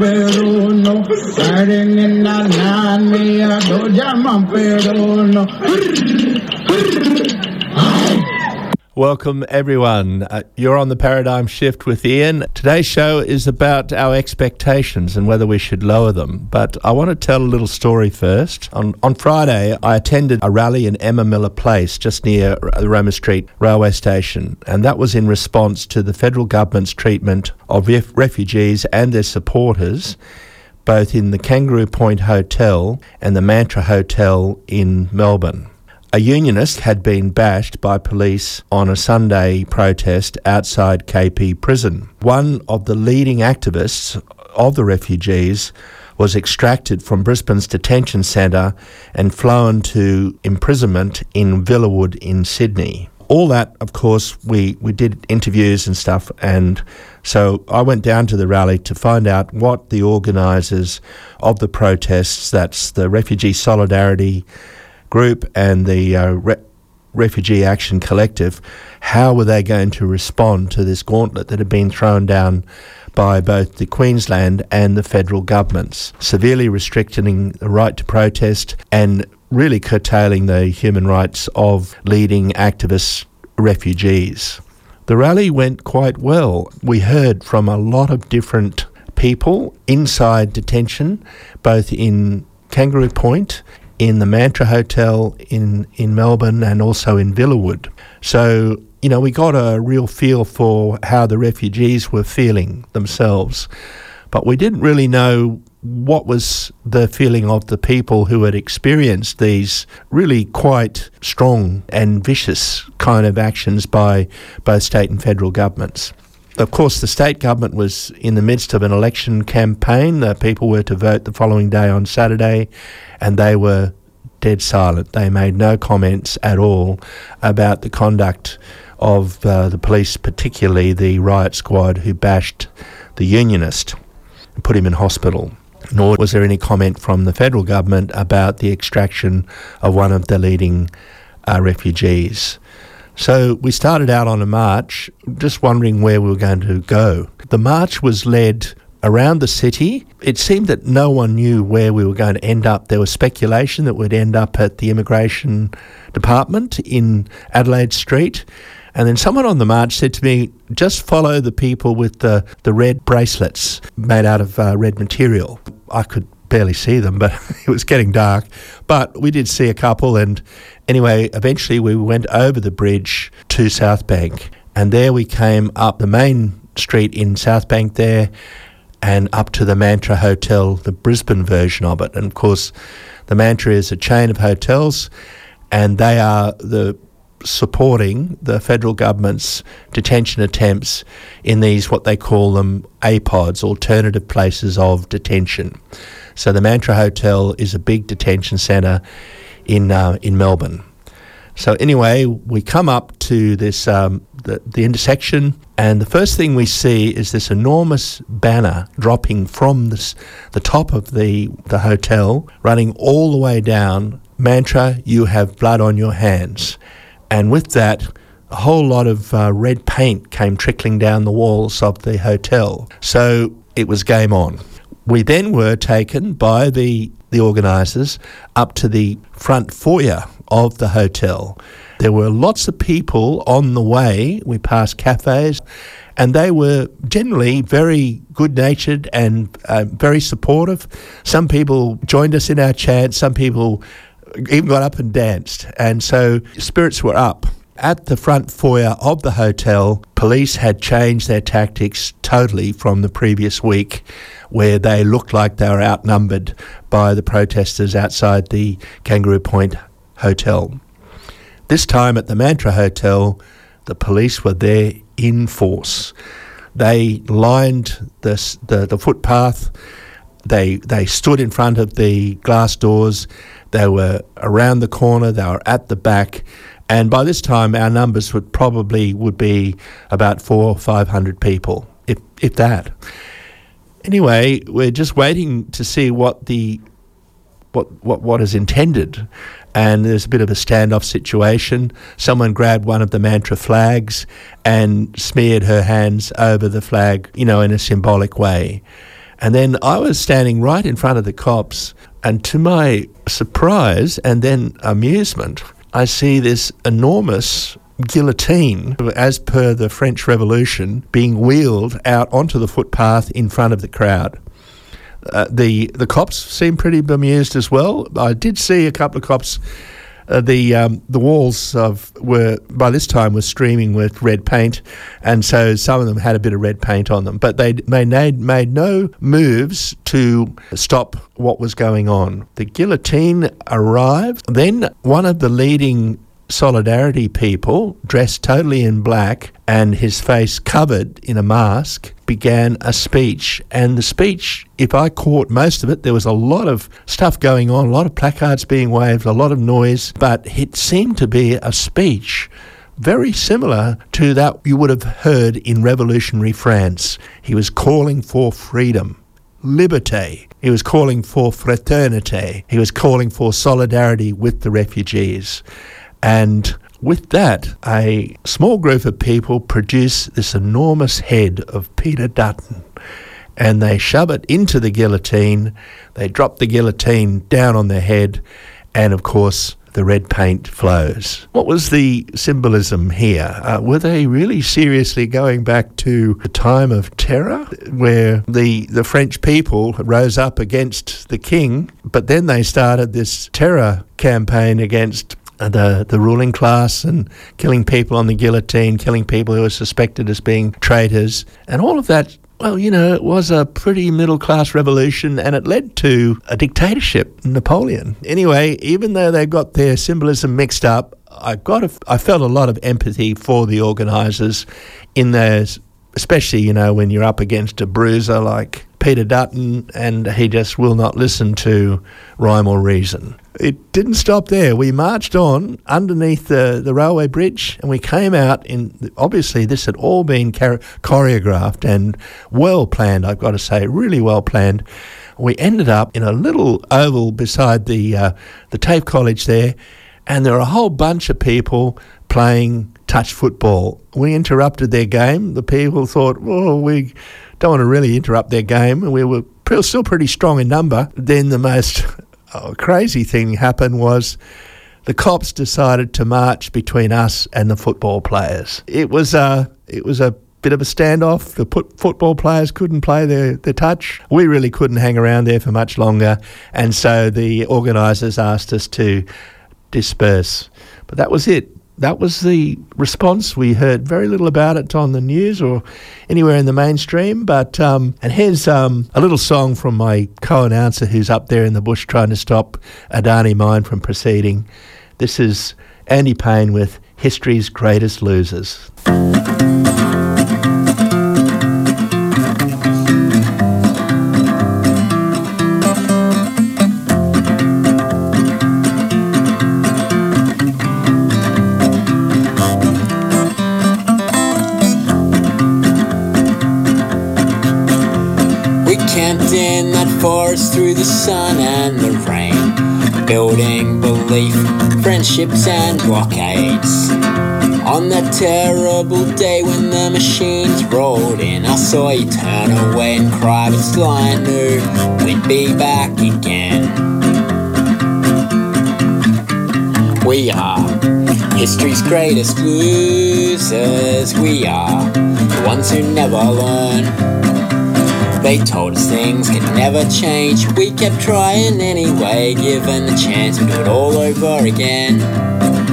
peruno, saren en la nania. Welcome, everyone. Uh, you're on the Paradigm Shift with Ian. Today's show is about our expectations and whether we should lower them. But I want to tell a little story first. On, on Friday, I attended a rally in Emma Miller Place, just near the Roma Street railway station, and that was in response to the federal government's treatment of ref- refugees and their supporters both in the Kangaroo Point Hotel and the Mantra Hotel in Melbourne. A unionist had been bashed by police on a Sunday protest outside KP prison. One of the leading activists of the refugees was extracted from Brisbane's detention centre and flown to imprisonment in Villawood in Sydney. All that, of course, we, we did interviews and stuff, and so I went down to the rally to find out what the organisers of the protests, that's the Refugee Solidarity group and the uh, Re- Refugee Action Collective, how were they going to respond to this gauntlet that had been thrown down by both the Queensland and the federal governments, severely restricting the right to protest and really curtailing the human rights of leading activist refugees. The rally went quite well. We heard from a lot of different people inside detention, both in Kangaroo Point in the Mantra Hotel in, in Melbourne and also in Villawood. So, you know, we got a real feel for how the refugees were feeling themselves. But we didn't really know what was the feeling of the people who had experienced these really quite strong and vicious kind of actions by both state and federal governments. Of course, the state government was in the midst of an election campaign. The people were to vote the following day on Saturday, and they were dead silent. They made no comments at all about the conduct of uh, the police, particularly the riot squad who bashed the unionist and put him in hospital. Nor was there any comment from the federal government about the extraction of one of the leading uh, refugees. So we started out on a march, just wondering where we were going to go. The march was led around the city. It seemed that no one knew where we were going to end up. There was speculation that we'd end up at the immigration department in Adelaide Street. And then someone on the march said to me, just follow the people with the, the red bracelets made out of uh, red material. I could barely see them, but it was getting dark. But we did see a couple. And anyway, eventually we went over the bridge to South Bank. And there we came up the main street in South Bank there and up to the Mantra Hotel, the Brisbane version of it. And of course, the Mantra is a chain of hotels, and they are the supporting the federal government's detention attempts in these what they call them APODs, alternative places of detention. So the Mantra Hotel is a big detention centre in uh, in Melbourne. So anyway, we come up to this um, the, the intersection, and the first thing we see is this enormous banner dropping from this, the top of the the hotel, running all the way down. Mantra, you have blood on your hands, and with that, a whole lot of uh, red paint came trickling down the walls of the hotel. So it was game on. We then were taken by the the organisers up to the front foyer of the hotel. There were lots of people on the way. We passed cafes and they were generally very good natured and uh, very supportive. Some people joined us in our chant, some people even got up and danced, and so spirits were up. At the front foyer of the hotel, police had changed their tactics totally from the previous week, where they looked like they were outnumbered by the protesters outside the Kangaroo Point Hotel. This time at the Mantra Hotel, the police were there in force. They lined the, the, the footpath, they, they stood in front of the glass doors, they were around the corner, they were at the back, and by this time our numbers would probably would be about four or five hundred people, if if that. Anyway, we're just waiting to see what the what what what is intended. And there's a bit of a standoff situation. Someone grabbed one of the mantra flags and smeared her hands over the flag, you know, in a symbolic way. And then I was standing right in front of the cops, and to my surprise and then amusement, I see this enormous guillotine, as per the French Revolution, being wheeled out onto the footpath in front of the crowd. Uh, the the cops seemed pretty bemused as well. I did see a couple of cops. Uh, the um, the walls of were by this time were streaming with red paint, and so some of them had a bit of red paint on them. But they they made made no moves to stop what was going on. The guillotine arrived. Then one of the leading Solidarity people, dressed totally in black and his face covered in a mask, began a speech. And the speech, if I caught most of it, there was a lot of stuff going on, a lot of placards being waved, a lot of noise, but it seemed to be a speech very similar to that you would have heard in revolutionary France. He was calling for freedom, liberté. He was calling for fraternité. He was calling for solidarity with the refugees. And with that, a small group of people produce this enormous head of Peter Dutton and they shove it into the guillotine. They drop the guillotine down on their head, and of course, the red paint flows. What was the symbolism here? Uh, were they really seriously going back to the time of terror, where the, the French people rose up against the king, but then they started this terror campaign against Uh, the the ruling class and killing people on the guillotine, killing people who were suspected as being traitors, and all of that. Well, you know, it was a pretty middle class revolution and it led to a dictatorship, Napoleon. Anyway, even though they got their symbolism mixed up, I got a, I felt a lot of empathy for the organisers in those, especially, you know, when you're up against a bruiser like Peter Dutton and he just will not listen to rhyme or reason it didn't stop there. We marched on underneath the, the railway bridge and we came out in. Obviously, this had all been choreographed and well planned, I've got to say, really well planned. We ended up in a little oval beside the, uh, the TAFE College there, and there were a whole bunch of people playing touch football. We interrupted their game. The people thought, well, we don't want to really interrupt their game. We were still pretty strong in number. Then the most a oh, crazy thing happened was the cops decided to march between us and the football players. It was a it was a bit of a standoff. The put, football players couldn't play their, their touch. We really couldn't hang around there for much longer, and so the organisers asked us to disperse. But that was it that was the response. We heard very little about it on the news or anywhere in the mainstream. But um, and here's um, a little song from my co-announcer who's up there in the bush trying to stop Adani Mine from proceeding. This is Andy Payne with History's Greatest Losers. The sun and the rain, building belief, friendships and blockades. On that terrible day when the machines rolled in, I saw you turn away and cry, but still I knew we'd be back again. We are History's greatest losers, we are the ones who never learn. They told us things could never change. We kept trying anyway, given the chance, we do it all over again.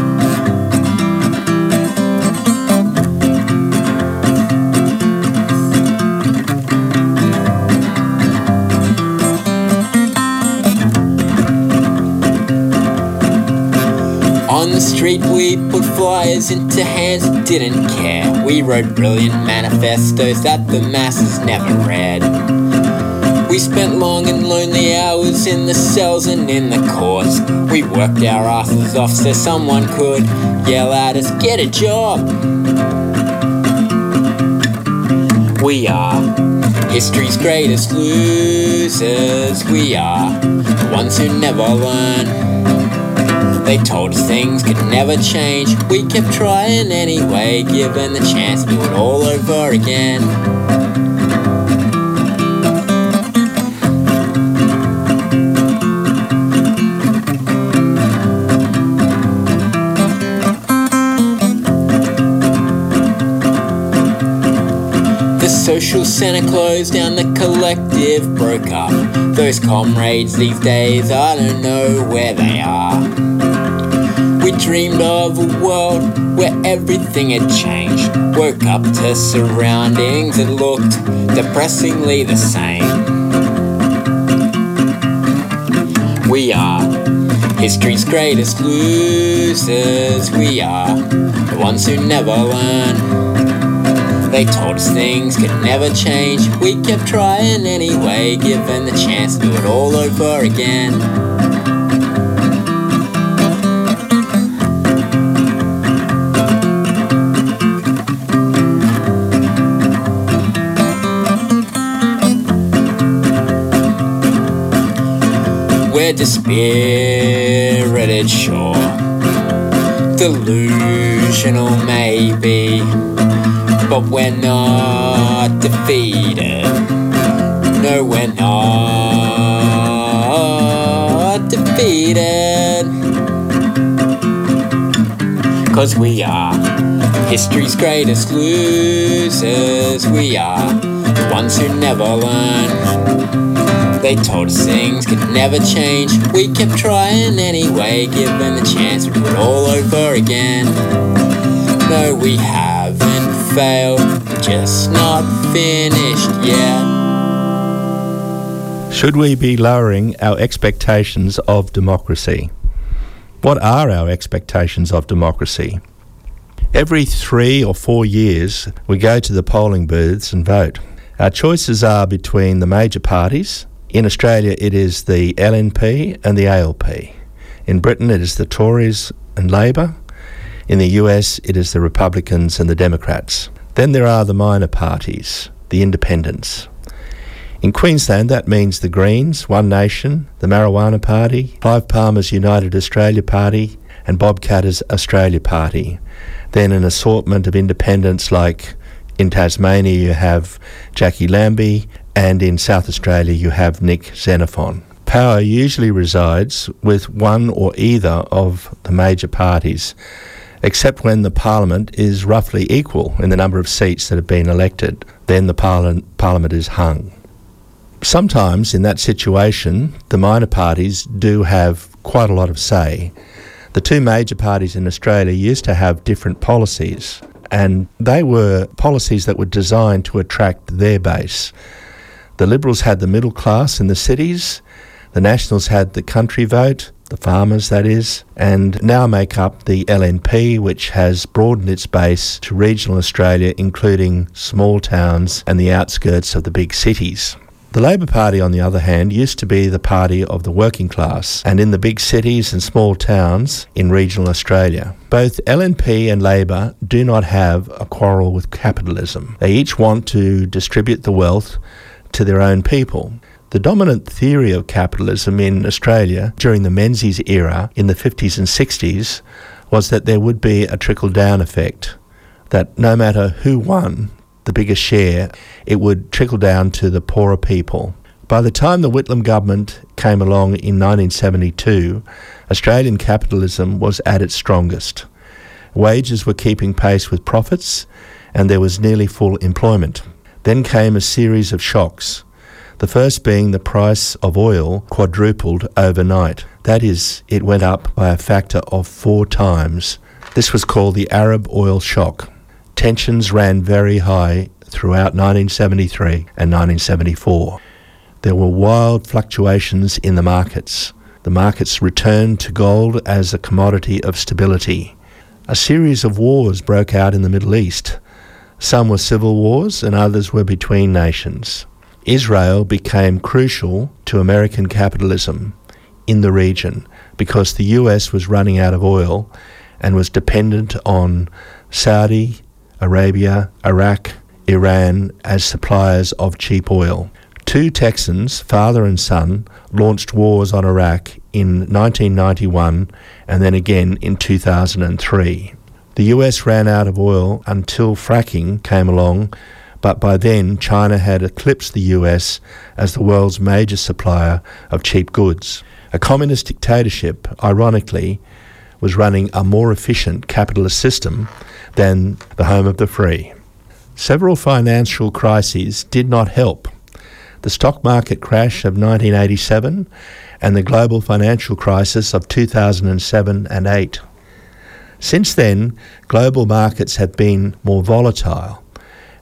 On the street we put flyers into hands that didn't care. We wrote brilliant manifestos that the masses never read. We spent long and lonely hours in the cells and in the courts. We worked our asses off so someone could yell at us, get a job. We are history's greatest losers. We are the ones who never learn. They told us things could never change. We kept trying anyway, given the chance to do it all over again. The social center closed down, the collective broke up. Those comrades these days, I don't know where they are. Dreamed of a world where everything had changed. Woke up to surroundings that looked depressingly the same. We are history's greatest losers. We are the ones who never learn. They told us things could never change. We kept trying anyway, given the chance to do it all over again. Dispirited, sure. Delusional, maybe. But we're not defeated. No, we're not defeated. Cause we are history's greatest losers. We are the ones who never learn. They told us things could never change. We kept trying anyway, given the chance to do it all over again. No, we haven't failed, just not finished yet. Should we be lowering our expectations of democracy? What are our expectations of democracy? Every three or four years, we go to the polling booths and vote. Our choices are between the major parties. In Australia, it is the LNP and the ALP. In Britain, it is the Tories and Labor. In the US, it is the Republicans and the Democrats. Then there are the minor parties, the independents. In Queensland, that means the Greens, One Nation, the Marijuana Party, Clive Palmer's United Australia Party, and Bob Katter's Australia Party. Then an assortment of independents like in Tasmania you have Jacqui Lambie, and in South Australia you have Nick Xenophon. Power usually resides with one or either of the major parties, except when the parliament is roughly equal in the number of seats that have been elected. Then the parliament, parliament is hung. Sometimes in that situation, the minor parties do have quite a lot of say. The two major parties in Australia used to have different policies, and they were policies that were designed to attract their base. The Liberals had the middle class in the cities, the Nationals had the country vote, the farmers that is, and now make up the LNP, which has broadened its base to regional Australia, including small towns and the outskirts of the big cities. The Labor Party, on the other hand, used to be the party of the working class, and in the big cities and small towns in regional Australia. Both LNP and Labor do not have a quarrel with capitalism. They each want to distribute the wealth to their own people. The dominant theory of capitalism in Australia during the Menzies era in the 50s and 60s was that there would be a trickle down effect, that no matter who won, the biggest share, it would trickle down to the poorer people. By the time the Whitlam government came along in 1972, Australian capitalism was at its strongest. Wages were keeping pace with profits, and there was nearly full employment. Then came a series of shocks. The first being the price of oil quadrupled overnight. That is, it went up by a factor of four times. This was called the Arab oil shock. Tensions ran very high throughout 1973 and 1974. There were wild fluctuations in the markets. The markets returned to gold as a commodity of stability. A series of wars broke out in the Middle East. Some were civil wars and others were between nations. Israel became crucial to American capitalism in the region because the US was running out of oil and was dependent on Saudi Arabia, Iraq, Iran as suppliers of cheap oil. Two Texans, father and son, launched wars on Iraq in 1991 and then again in 2003. The US ran out of oil until fracking came along, but by then China had eclipsed the US as the world's major supplier of cheap goods. A communist dictatorship, ironically, was running a more efficient capitalist system than the home of the free. Several financial crises did not help the stock market crash of 1987 and the global financial crisis of 2007 and 8. Since then, global markets have been more volatile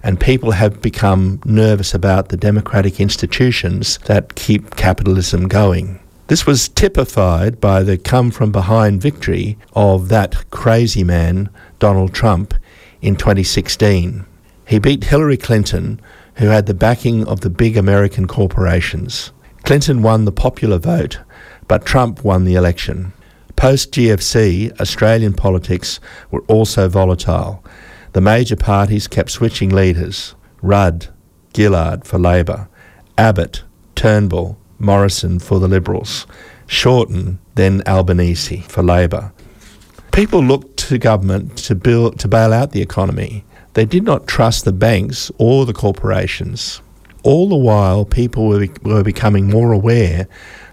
and people have become nervous about the democratic institutions that keep capitalism going. This was typified by the come from behind victory of that crazy man, Donald Trump, in 2016. He beat Hillary Clinton who had the backing of the big American corporations. Clinton won the popular vote, but Trump won the election. Post GFC, Australian politics were also volatile. The major parties kept switching leaders Rudd, Gillard for Labor, Abbott, Turnbull, Morrison for the Liberals, Shorten, then Albanese for Labor. People looked to government to, build, to bail out the economy. They did not trust the banks or the corporations. All the while, people were, were becoming more aware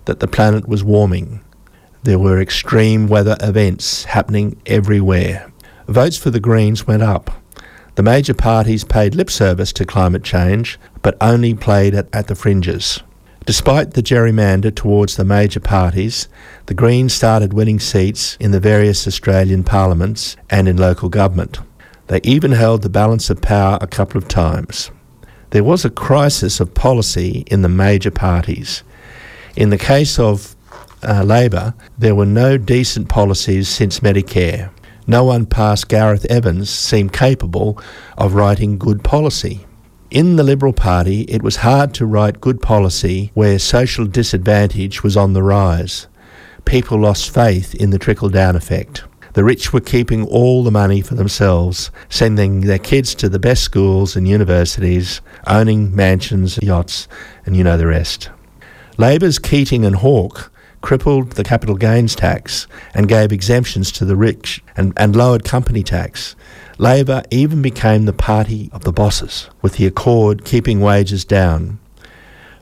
that the planet was warming. There were extreme weather events happening everywhere. Votes for the Greens went up. The major parties paid lip service to climate change, but only played at, at the fringes. Despite the gerrymander towards the major parties, the Greens started winning seats in the various Australian parliaments and in local government. They even held the balance of power a couple of times. There was a crisis of policy in the major parties. In the case of uh, Labor, there were no decent policies since Medicare. No one past Gareth Evans seemed capable of writing good policy. In the Liberal Party, it was hard to write good policy where social disadvantage was on the rise. People lost faith in the trickle down effect. The rich were keeping all the money for themselves, sending their kids to the best schools and universities, owning mansions, yachts, and you know the rest. Labor's Keating and Hawke crippled the capital gains tax and gave exemptions to the rich and, and lowered company tax. Labor even became the party of the bosses, with the Accord keeping wages down.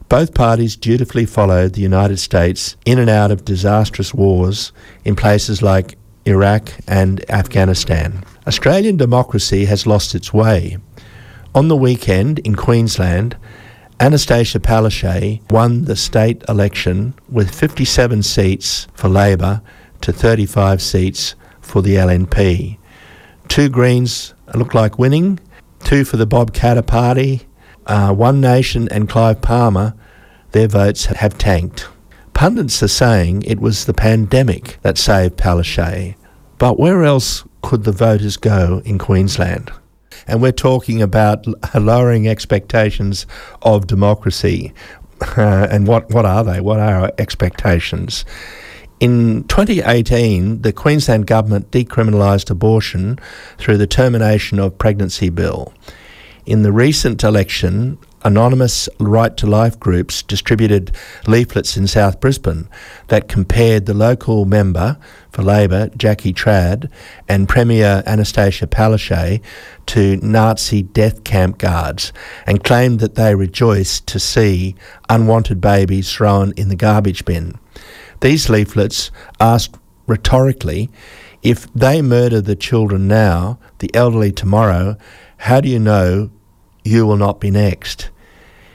Both parties dutifully followed the United States in and out of disastrous wars in places like Iraq, and Afghanistan. Australian democracy has lost its way. On the weekend in Queensland, Annastacia Palaszczuk won the state election with 57 seats for Labor to 35 seats for the LNP. Two Greens look like winning, two for the Bob Katter Party, uh, One Nation and Clive Palmer, their votes have tanked. Pundits are saying it was the pandemic that saved Palaszczuk, but where else could the voters go in Queensland? And we're talking about lowering expectations of democracy. Uh, and what, what are they? What are our expectations? In 2018, the Queensland government decriminalised abortion through the termination of pregnancy bill. In the recent election, anonymous right to life groups distributed leaflets in South Brisbane that compared the local member for Labor, Jackie Trad, and Premier Annastacia Palaszczuk to Nazi death camp guards and claimed that they rejoiced to see unwanted babies thrown in the garbage bin. These leaflets asked rhetorically If they murder the children now, the elderly tomorrow, how do you know you will not be next?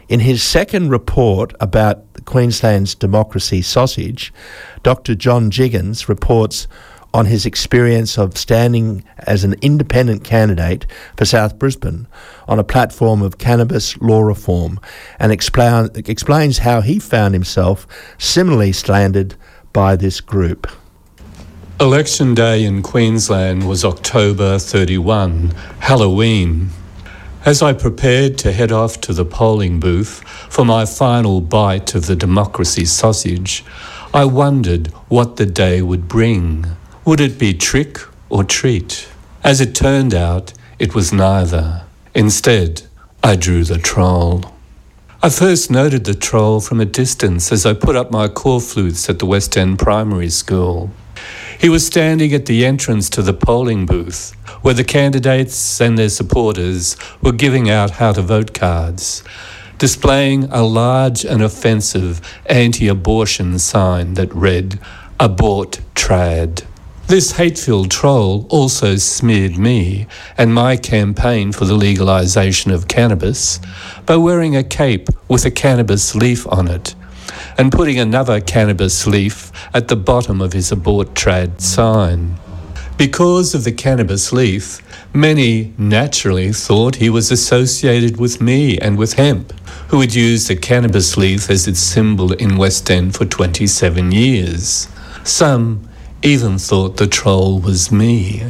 In his second report about Queensland's democracy sausage, Dr. John Jiggens reports on his experience of standing as an independent candidate for South Brisbane on a platform of cannabis law reform and explain, explains how he found himself similarly slandered by this group. Election day in Queensland was October 31, Halloween. As I prepared to head off to the polling booth for my final bite of the democracy sausage, I wondered what the day would bring. Would it be trick or treat? As it turned out, it was neither. Instead, I drew the troll. I first noted the troll from a distance as I put up my corflutes at the West End Primary School. He was standing at the entrance to the polling booth, where the candidates and their supporters were giving out how to vote cards, displaying a large and offensive anti abortion sign that read, Abort Trad. This hate filled troll also smeared me and my campaign for the legalisation of cannabis by wearing a cape with a cannabis leaf on it and putting another cannabis leaf at the bottom of his abort trad sign. Because of the cannabis leaf, many naturally thought he was associated with me and with hemp, who had used the cannabis leaf as its symbol in West End for 27 years. Some even thought the troll was me.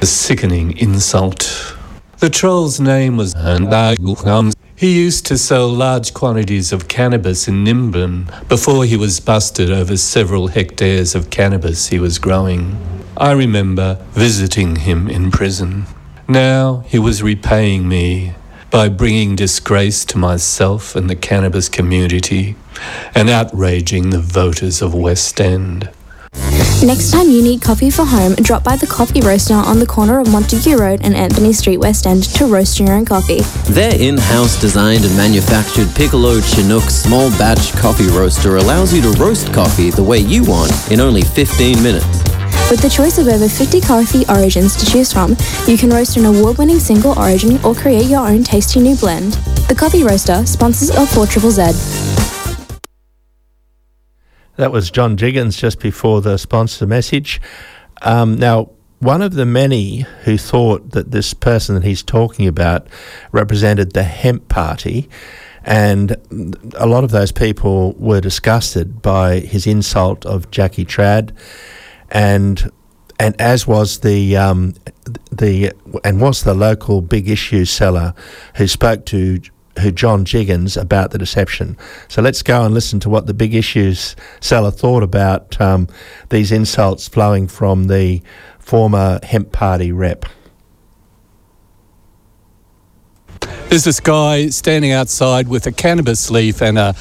A sickening insult. The troll's name was he used to sell large quantities of cannabis in Nimbin before he was busted over several hectares of cannabis he was growing. I remember visiting him in prison. Now he was repaying me by bringing disgrace to myself and the cannabis community and outraging the voters of West End. Next time you need coffee for home, drop by the coffee roaster on the corner of Montague Road and Anthony Street, West End to roast your own coffee. Their in house designed and manufactured Piccolo Chinook small batch coffee roaster allows you to roast coffee the way you want in only 15 minutes. With the choice of over 50 coffee origins to choose from, you can roast an award winning single origin or create your own tasty new blend. The Coffee Roaster, sponsors of 4 Triple Z. That was John Jiggens just before the sponsor message. Um, now, one of the many who thought that this person that he's talking about represented the hemp party, and a lot of those people were disgusted by his insult of Jackie Trad, and and as was the um, the and was the local big issue seller who spoke to who John Jiggens about the deception. So let's go and listen to what the big issues seller thought about um, these insults flowing from the former hemp party rep. There's this guy standing outside with a cannabis leaf and a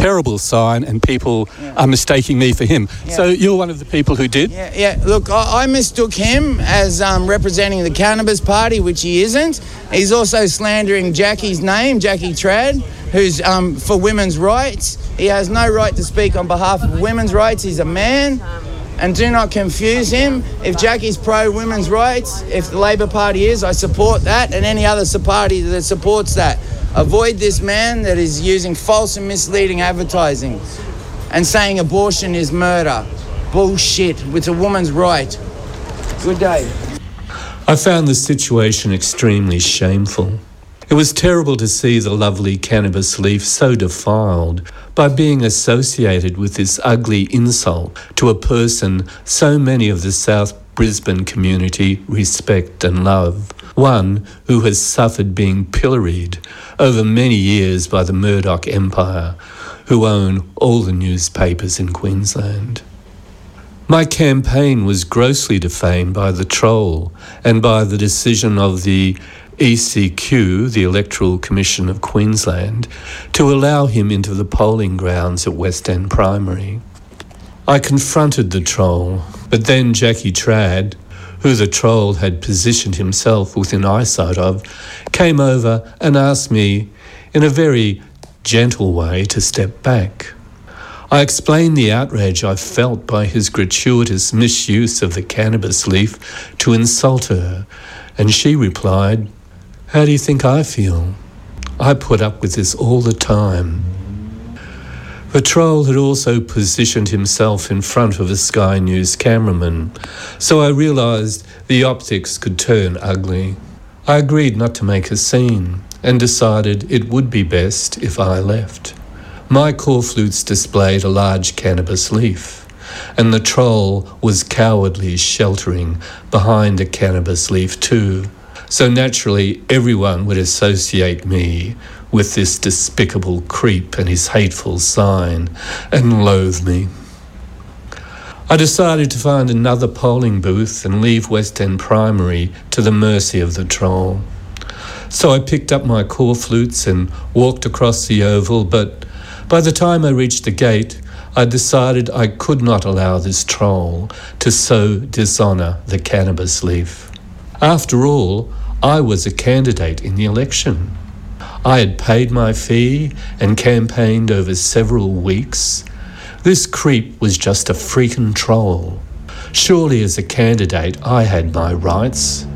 terrible sign, and people yeah. are mistaking me for him. Yeah. So you're one of the people who did? Yeah, yeah. look, I, I mistook him as um, representing the Cannabis Party, which he isn't. He's also slandering Jackie's name, Jackie Trad, who's um, for women's rights. He has no right to speak on behalf of women's rights. He's a man. And do not confuse him. If Jackie's pro women's rights, if the Labor Party is, I support that, and any other party that supports that. Avoid this man that is using false and misleading advertising and saying abortion is murder. Bullshit. It's a woman's right. Good day. I found the situation extremely shameful. It was terrible to see the lovely cannabis leaf so defiled by being associated with this ugly insult to a person so many of the South Brisbane community respect and love one who has suffered being pilloried over many years by the Murdoch Empire, who own all the newspapers in Queensland. My campaign was grossly defamed by the troll and by the decision of the ECQ, the Electoral Commission of Queensland, to allow him into the polling grounds at West End Primary. I confronted the troll, but then Jackie Trad, who the troll had positioned himself within eyesight of, came over and asked me in a very gentle way to step back. I explained the outrage I felt by his gratuitous misuse of the cannabis leaf to insult her, and she replied, How do you think I feel? I put up with this all the time. The troll had also positioned himself in front of a Sky News cameraman, so I realised the optics could turn ugly. I agreed not to make a scene and decided it would be best if I left. My corflutes displayed a large cannabis leaf, and the troll was cowardly sheltering behind a cannabis leaf too. So naturally, everyone would associate me with this despicable creep and his hateful sign and loathe me. I decided to find another polling booth and leave West End Primary to the mercy of the troll. So I picked up my corflutes and walked across the oval, but by the time I reached the gate, I decided I could not allow this troll to so dishonour the cannabis leaf. After all, I was a candidate in the election. I had paid my fee and campaigned over several weeks. This creep was just a freaking troll. Surely, as a candidate, I had my rights.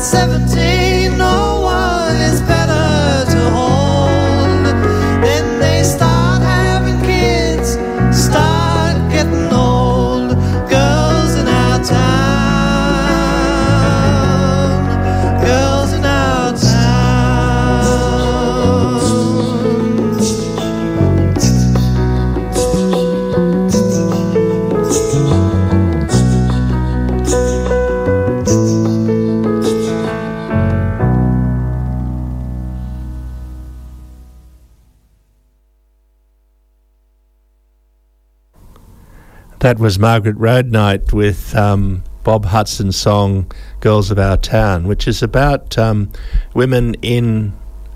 17, That was Margret RoadKnight with um, Bob Hudson's song Girls of Our Town, which is about um, women in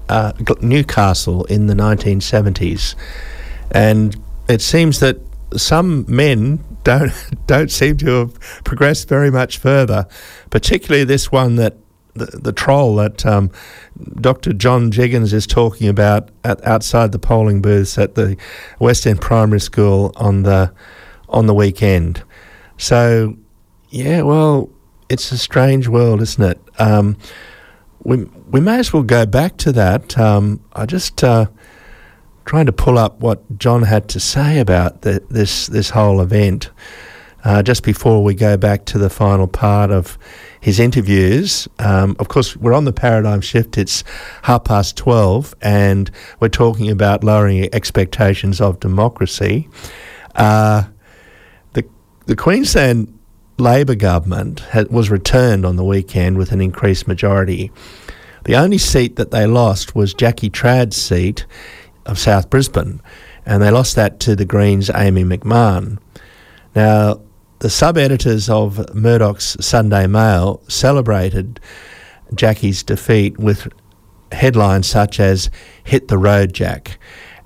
uh, Newcastle in the 1970s. And it seems that some men don't don't seem to have progressed very much further, particularly this one that the, the troll that um, Dr. John Jiggens is talking about at, outside the polling booths at the West End Primary School on the on the weekend. So, yeah, well, it's a strange world, isn't it? Um, we we may as well go back to that. Um, I just uh, trying to pull up what John had to say about the, this this whole event. uh, just before we go back to the final part of his interviews. Um, of course, we're on the paradigm shift. It's half past 12, and we're talking about lowering expectations of democracy. Uh, the, Queensland Labor government had, was returned on the weekend with an increased majority. The only seat that they lost was Jackie Trad's seat of South Brisbane, and they lost that to the Greens' Amy McMahon. Now, the sub editors of Murdoch's Sunday Mail celebrated Jackie's defeat with headlines such as Hit the Road, Jack,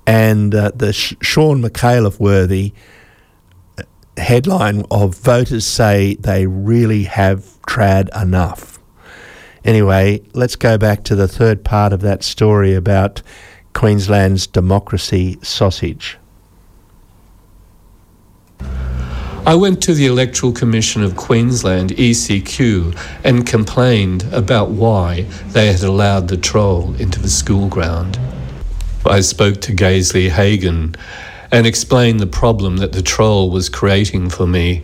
and uh, the Sean McAuliffe worthy headline of Voters Say They Really Have Trad Enough. Anyway, let's go back to the third part of that story about Queensland's democracy sausage. I went to the Electoral Commission of Queensland, ECQ, and complained about why they had allowed the troll into the school ground. I spoke to Gaisley Hagan and explained the problem that the troll was creating for me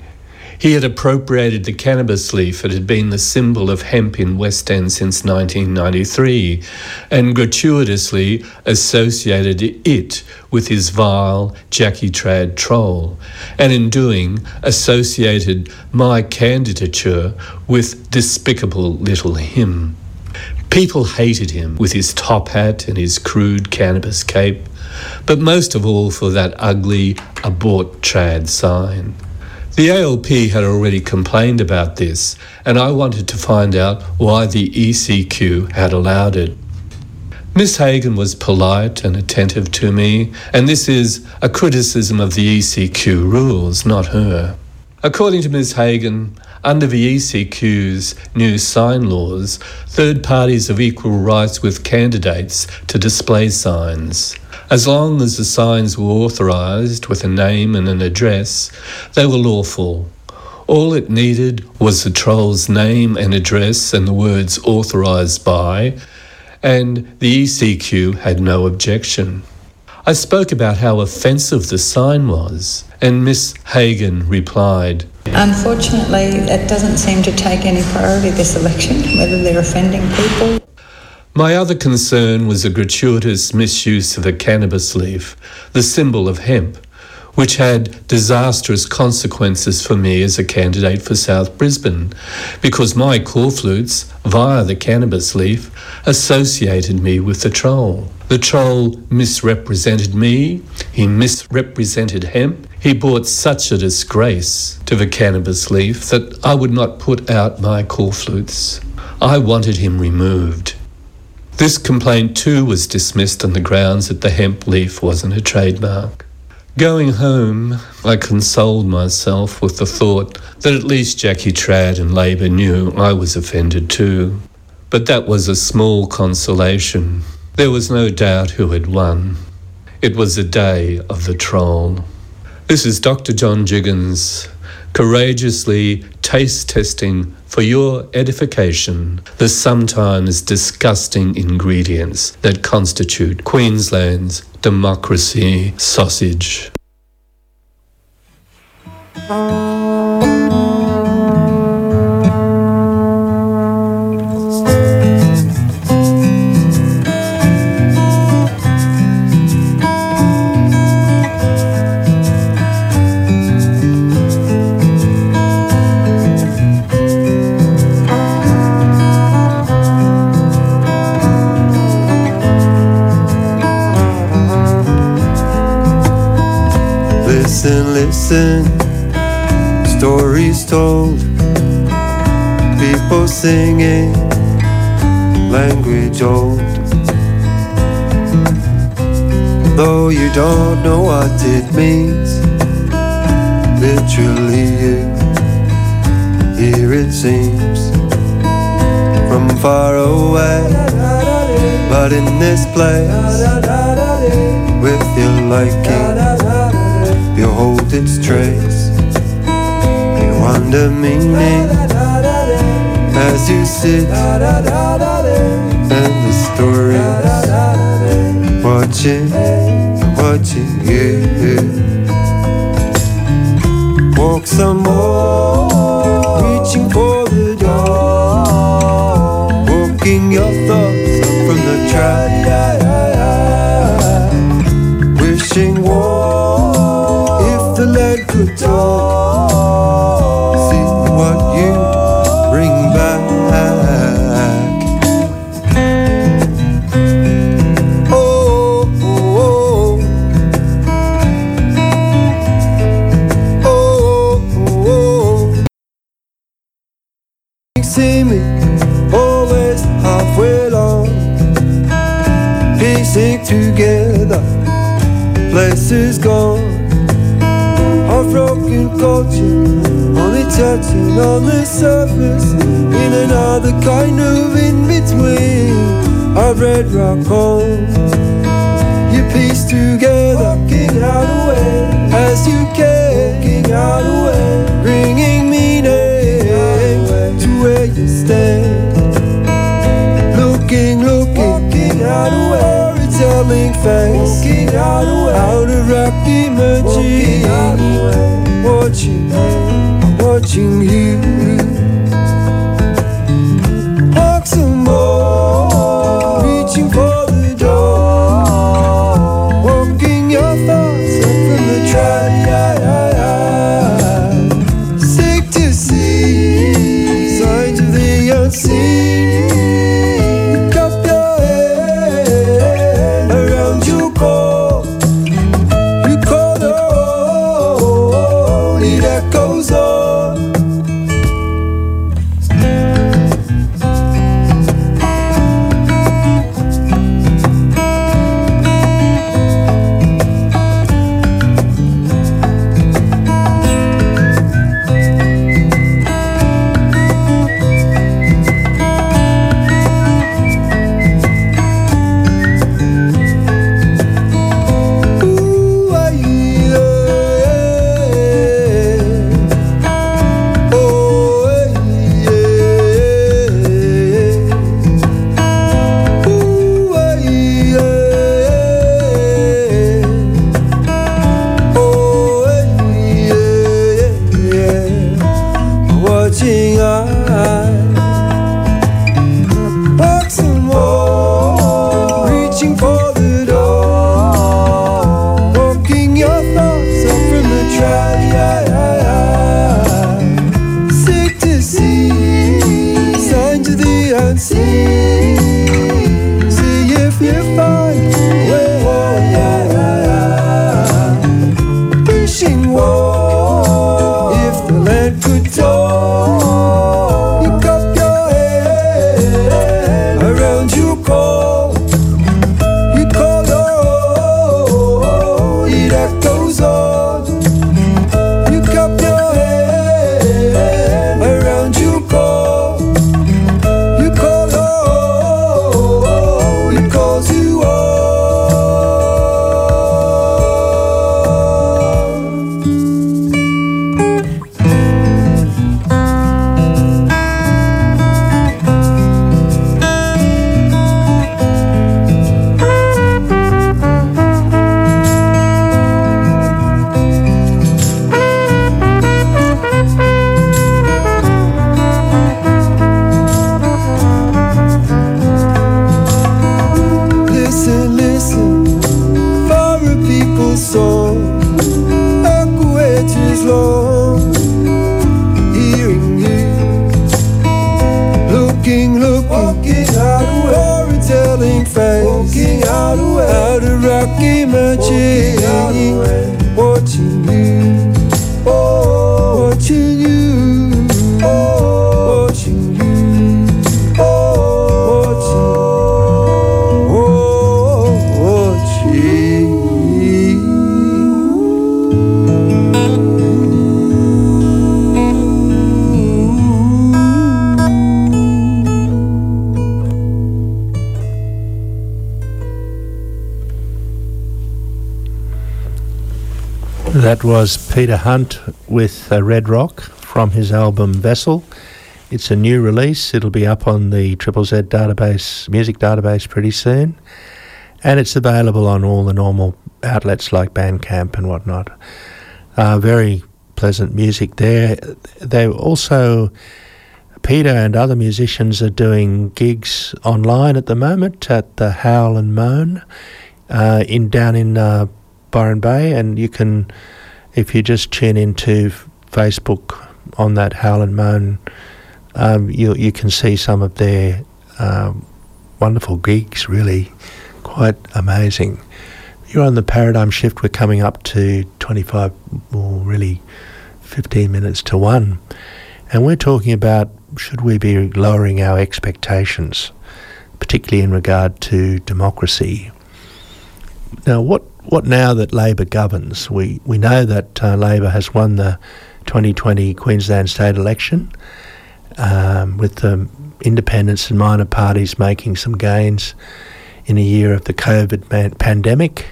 he had appropriated the cannabis leaf that had been the symbol of hemp in West End since 1993 and gratuitously associated it with his vile Jackie Trad troll, and in doing associated my candidature with despicable little him. People hated him with his top hat and his crude cannabis cape, but most of all for that ugly abort trad sign. The ALP had already complained about this, and I wanted to find out why the ECQ had allowed it. Miss Hagan was polite and attentive to me, and this is a criticism of the ECQ rules, not her. According to Ms. Hagan, under the ECQ's new sign laws, third parties have equal rights with candidates to display signs. As long as the signs were authorised with a name and an address, they were lawful. All it needed was the troll's name and address and the words authorised by, and the ECQ had no objection. I spoke about how offensive the sign was, and Miss Hagan replied, Unfortunately, it doesn't seem to take any priority this election, whether they're offending people. My other concern was the gratuitous misuse of a cannabis leaf, the symbol of hemp, which had disastrous consequences for me as a candidate for South Brisbane, because my corflutes, via the cannabis leaf, associated me with the troll. The troll misrepresented me, he misrepresented hemp, he brought such a disgrace to the cannabis leaf that I would not put out my corflutes. I wanted him removed. This complaint too was dismissed on the grounds that the hemp leaf wasn't a trademark. Going home, I consoled myself with the thought that at least Jackie Trad and Labor knew I was offended too. But that was a small consolation. There was no doubt who had won. It was the day of the troll. This is Dr. John Jiggens, courageously taste testing for your edification the sometimes disgusting ingredients that constitute Queensland's democracy sausage. Listen, stories told, people singing, language old. Though you don't know what it means, literally you, here it seems, from far away, but in this place, with your liking behold its trace. You wonder meaning as you sit and the stories watching, watching you. walk some more, reaching for the door, walking your thoughts from the track, places gone. Our broken culture, only touching on the surface, in another kind of in between. Our red rock home you piece together, walking out away as you can, walking out away, bringing meaning to where you stand. Looking, looking, walking out away, telling away, out of rocky magic, watching, watching you. Unseen. See was Peter Hunt with uh, Red Rock from his album Vessel. It's a new release. It'll be up on the Triple Z database, music database, pretty soon. And it's available on all the normal outlets like Bandcamp and whatnot. Uh, very pleasant music there. They also, Peter and other musicians are doing gigs online at the moment at the Howl and Moan uh, in down in uh, Byron Bay, and you can, if you just tune into Facebook on that Howl and Moan, um, you you can see some of their um, wonderful gigs. Really, quite amazing. You're on the paradigm shift. We're coming up to 25, or really 15 minutes to one, and we're talking about should we be lowering our expectations, particularly in regard to democracy. Now, what what now that Labor governs? We we know that uh, Labor has won the 2020 Queensland state election, um, with the independents and minor parties making some gains in a year of the COVID man- pandemic.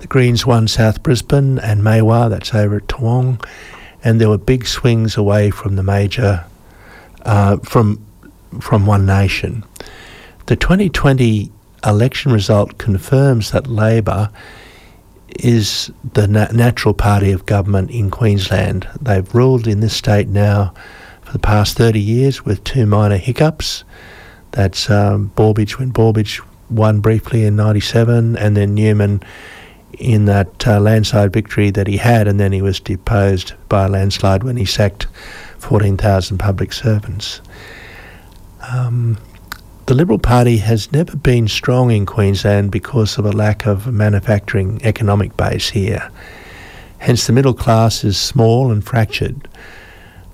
The Greens won South Brisbane and Maiwar, that's over at Toowong, and there were big swings away from the major, uh, from from One Nation. The 2020 election result confirms that Labor is the na- natural party of government in Queensland. They've ruled in this state now for the past 30 years with two minor hiccups. That's um, Borbidge when Borbidge won briefly in 97 and then Newman in that uh, landslide victory that he had and then he was deposed by a landslide when he sacked 14,000 public servants. Um, the Liberal Party has never been strong in Queensland because of a lack of manufacturing economic base here. Hence, the middle class is small and fractured.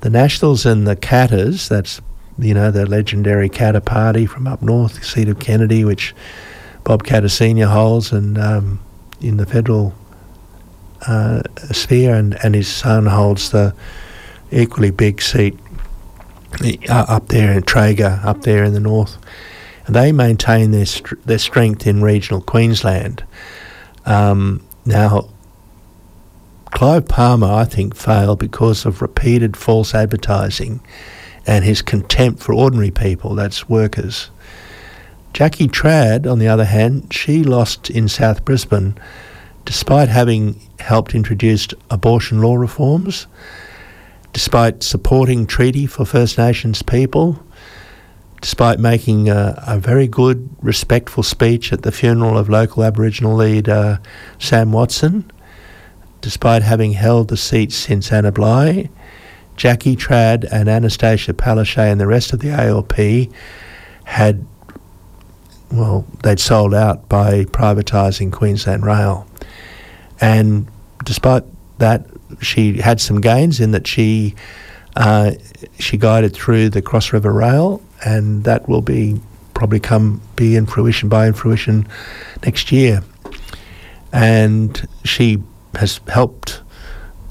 The Nationals and the Katters, that's, you know, the legendary Katter Party from up north, the seat of Kennedy, which Bob Katter Sr. holds, and um, in the federal uh, sphere, and, and his son holds the equally big seat up there in Traeger, up there in the north. They maintain their str- their strength in regional Queensland. Um, now, Clive Palmer, I think, failed because of repeated false advertising and his contempt for ordinary people, that's workers. Jackie Trad, on the other hand, she lost in South Brisbane despite having helped introduce abortion law reforms, despite supporting treaty for First Nations people, despite making a, a very good, respectful speech at the funeral of local Aboriginal leader Sam Watson, despite having held the seat since Anna Bligh, Jackie Trad and Annastacia Palaszczuk and the rest of the ALP had, well, they'd sold out by privatising Queensland Rail. And despite that, she had some gains in that she uh, she guided through the Cross River Rail, and that will be probably come be in fruition by in fruition next year. And she has helped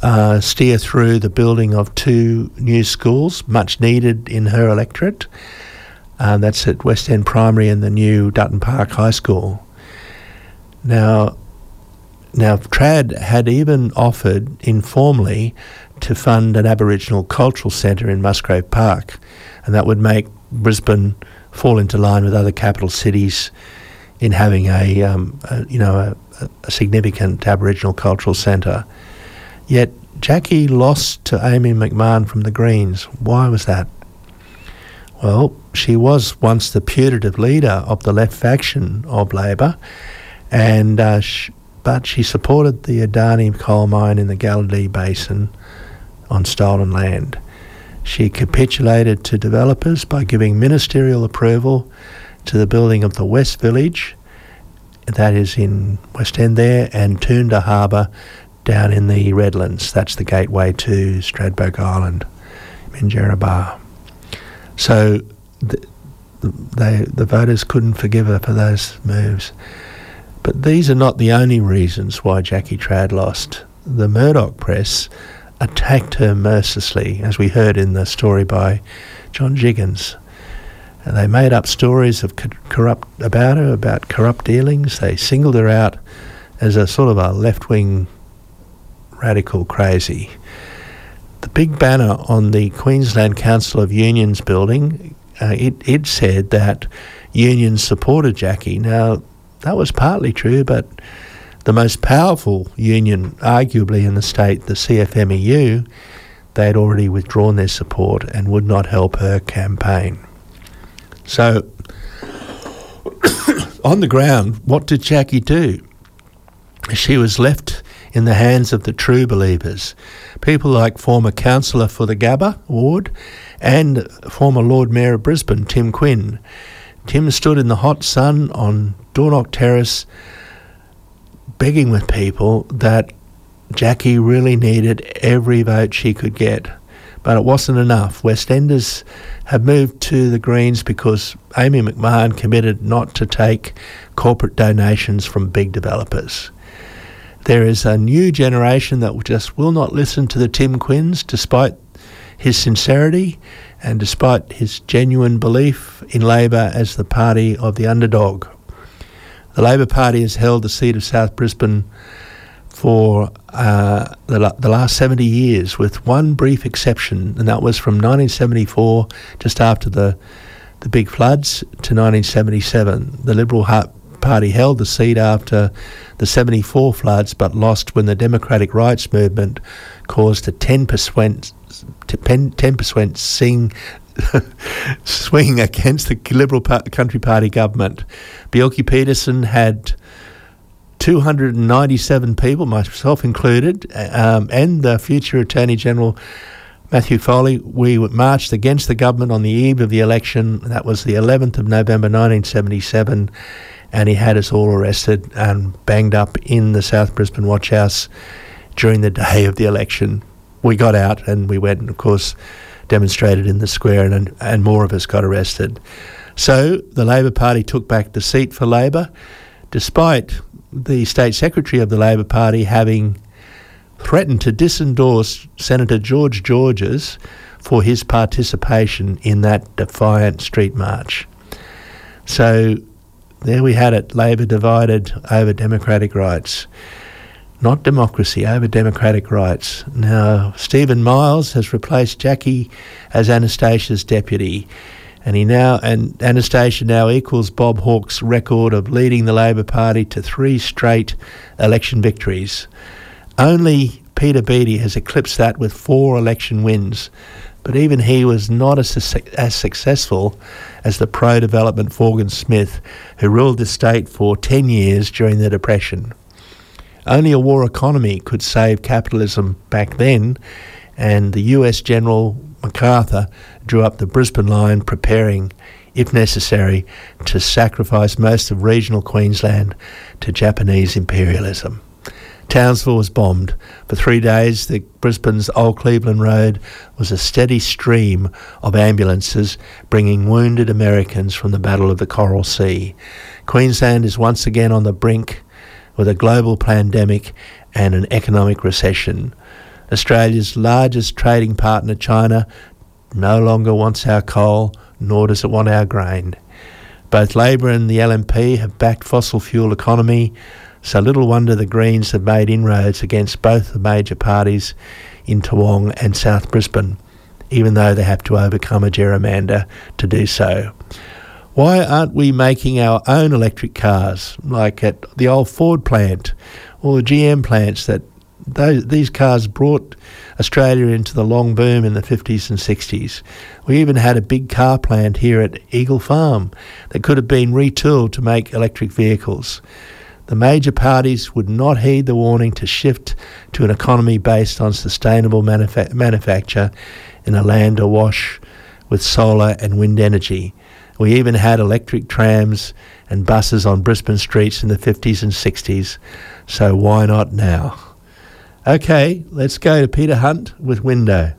uh, steer through the building of two new schools, much needed in her electorate. Uh, that's at West End Primary and the new Dutton Park High School. Now, now Trad had even offered informally to fund an Aboriginal cultural centre in Musgrave Park, and that would make Brisbane fall into line with other capital cities in having a, um, a you know a, a significant Aboriginal cultural centre. Yet Jackie lost to Amy McMahon from the Greens. Why was that? Well, she was once the putative leader of the left faction of Labor, and uh, but she supported the Adani coal mine in the Galilee Basin on stolen land. She capitulated to developers by giving ministerial approval to the building of the West Village, that is in West End there, and Toondah Harbour down in the Redlands. That's the gateway to Stradbroke Island, in Minjerribah. So the, the voters couldn't forgive her for those moves. But these are not the only reasons why Jackie Trad lost. The Murdoch press attacked her mercilessly, as we heard in the story by John Jiggens. And they made up stories of co- corrupt about her, about corrupt dealings. They singled her out as a sort of a left-wing radical crazy. The big banner on the Queensland Council of Unions building, uh, it, it said that unions supported Jackie. Now, that was partly true, but the most powerful union, arguably in the state, the CFMEU, they had already withdrawn their support and would not help her campaign. So, on the ground, what did Jackie do? She was left in the hands of the true believers, people like former councillor for the Gabba ward and former Lord Mayor of Brisbane, Tim Quinn. Tim stood in the hot sun on Dornoch Terrace begging with people that Jackie really needed every vote she could get. But it wasn't enough. West Enders have moved to the Greens because Amy McMahon committed not to take corporate donations from big developers. There is a new generation that just will not listen to the Tim Quinns despite his sincerity and despite his genuine belief in Labor as the party of the underdog. The Labor Party has held the seat of South Brisbane for uh, the, the last 70 years, with one brief exception, and that was from 1974, just after the, the big floods, to 1977. The Liberal Party held the seat after the 74 floods, but lost when the Democratic Rights Movement caused a 10% 10% sing, swing against the Liberal Country Party government. Bjelke Petersen had 297 people, myself included, um, and the future Attorney General Matthew Foley. We marched against the government on the eve of the election. That was the 11th of November 1977, and he had us all arrested and banged up in the South Brisbane Watch House during the day of the election. We got out and we went, and of course, demonstrated in the square, and, and more of us got arrested. So the Labor Party took back the seat for Labor, despite the State Secretary of the Labor Party having threatened to disendorse Senator George Georges for his participation in that defiant street march. So there we had it Labor divided over democratic rights. Not democracy, over democratic rights. Now, Stephen Miles has replaced Jackie as Annastacia's deputy and he now and Annastacia now equals Bob Hawke's record of leading the Labor Party to three straight election victories. Only Peter Beattie has eclipsed that with four election wins, but even he was not as, as successful as the pro-development Forgan Smith, who ruled the state for ten years during the Depression. Only a war economy could save capitalism back then, and the US General MacArthur drew up the Brisbane line, preparing, if necessary, to sacrifice most of regional Queensland to Japanese imperialism. Townsville was bombed. For three days, the Brisbane's Old Cleveland Road was a steady stream of ambulances bringing wounded Americans from the Battle of the Coral Sea. Queensland is once again on the brink with a global pandemic and an economic recession. Australia's largest trading partner, China, no longer wants our coal, nor does it want our grain. Both Labor and the LNP have backed fossil fuel economy, so little wonder the Greens have made inroads against both the major parties in Toowong and South Brisbane, even though they have to overcome a gerrymander to do so. Why aren't we making our own electric cars, like at the old Ford plant or the GM plants that those, these cars brought Australia into the long boom in the 50s and 60s. We even had a big car plant here at Eagle Farm that could have been retooled to make electric vehicles. The major parties would not heed the warning to shift to an economy based on sustainable manufa- manufacture in a land awash with solar and wind energy. We even had electric trams and buses on Brisbane streets in the 50s and 60s, so why not now? Okay, let's go to Peter Hunt with Window.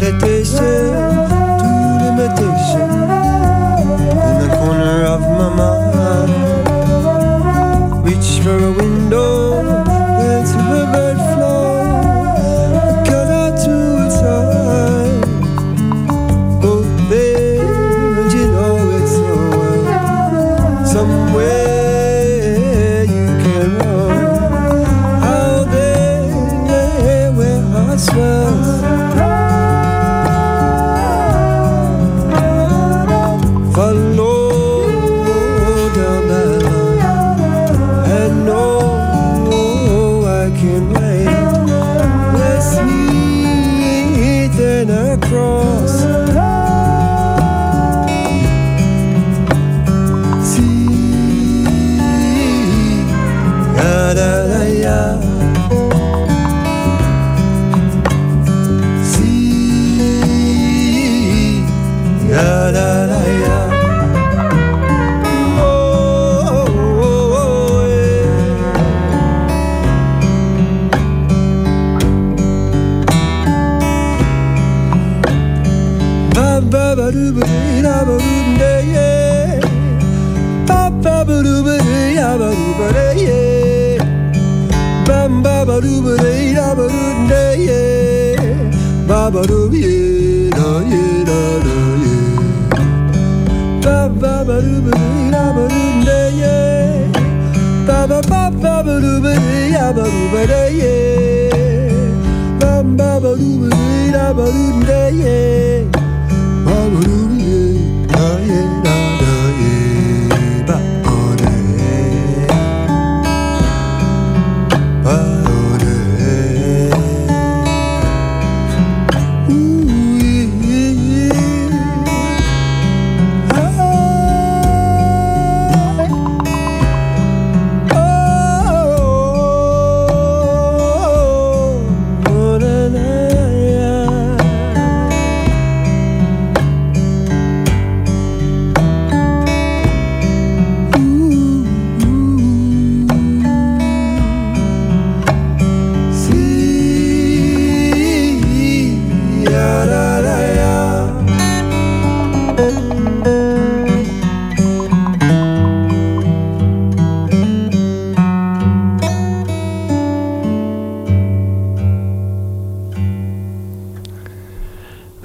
My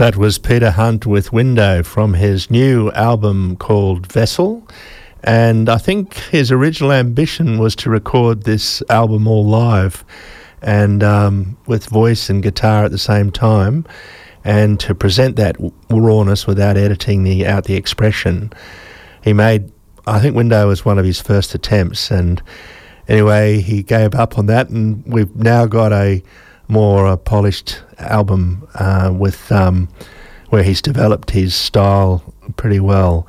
That was Peter Hunt with Window from his new album called Vessel. And I think his original ambition was to record this album all live and um, with voice and guitar at the same time and to present that rawness without editing the out the expression. He made, I think Window was one of his first attempts. And anyway, he gave up on that, and we've now got a more uh, polished album uh, with um, where he's developed his style pretty well.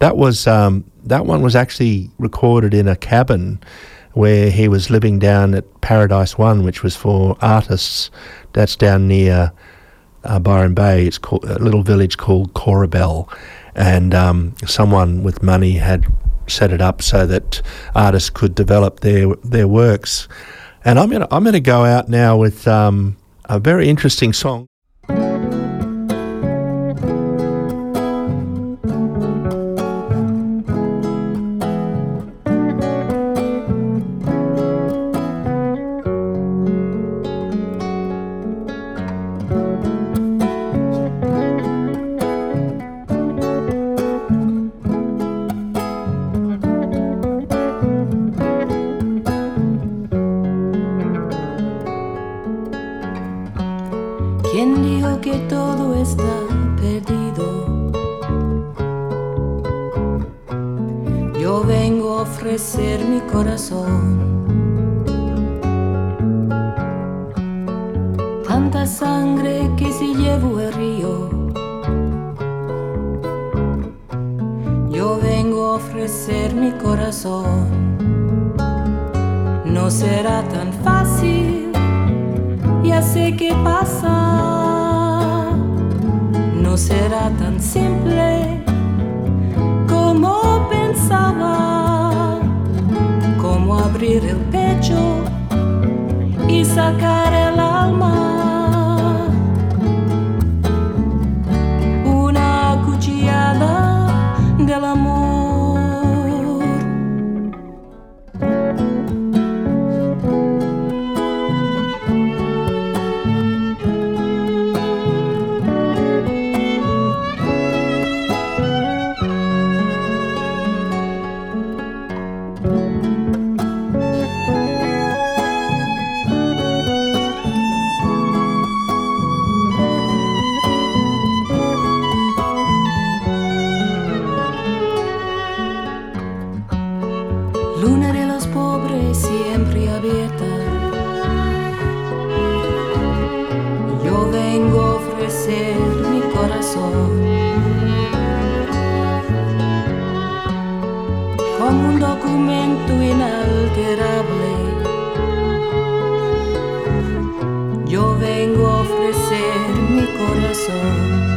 That was um, that one was actually recorded in a cabin where he was living down at Paradise One, which was for artists. That's down near uh, Byron Bay. It's called a little village called Coorabell, and um, someone with money had set it up so that artists could develop their their works. And I'm gonna I'm gonna go out now with um, a very interesting song. Como un documento inalterable. Yo vengo a ofrecer mi corazón.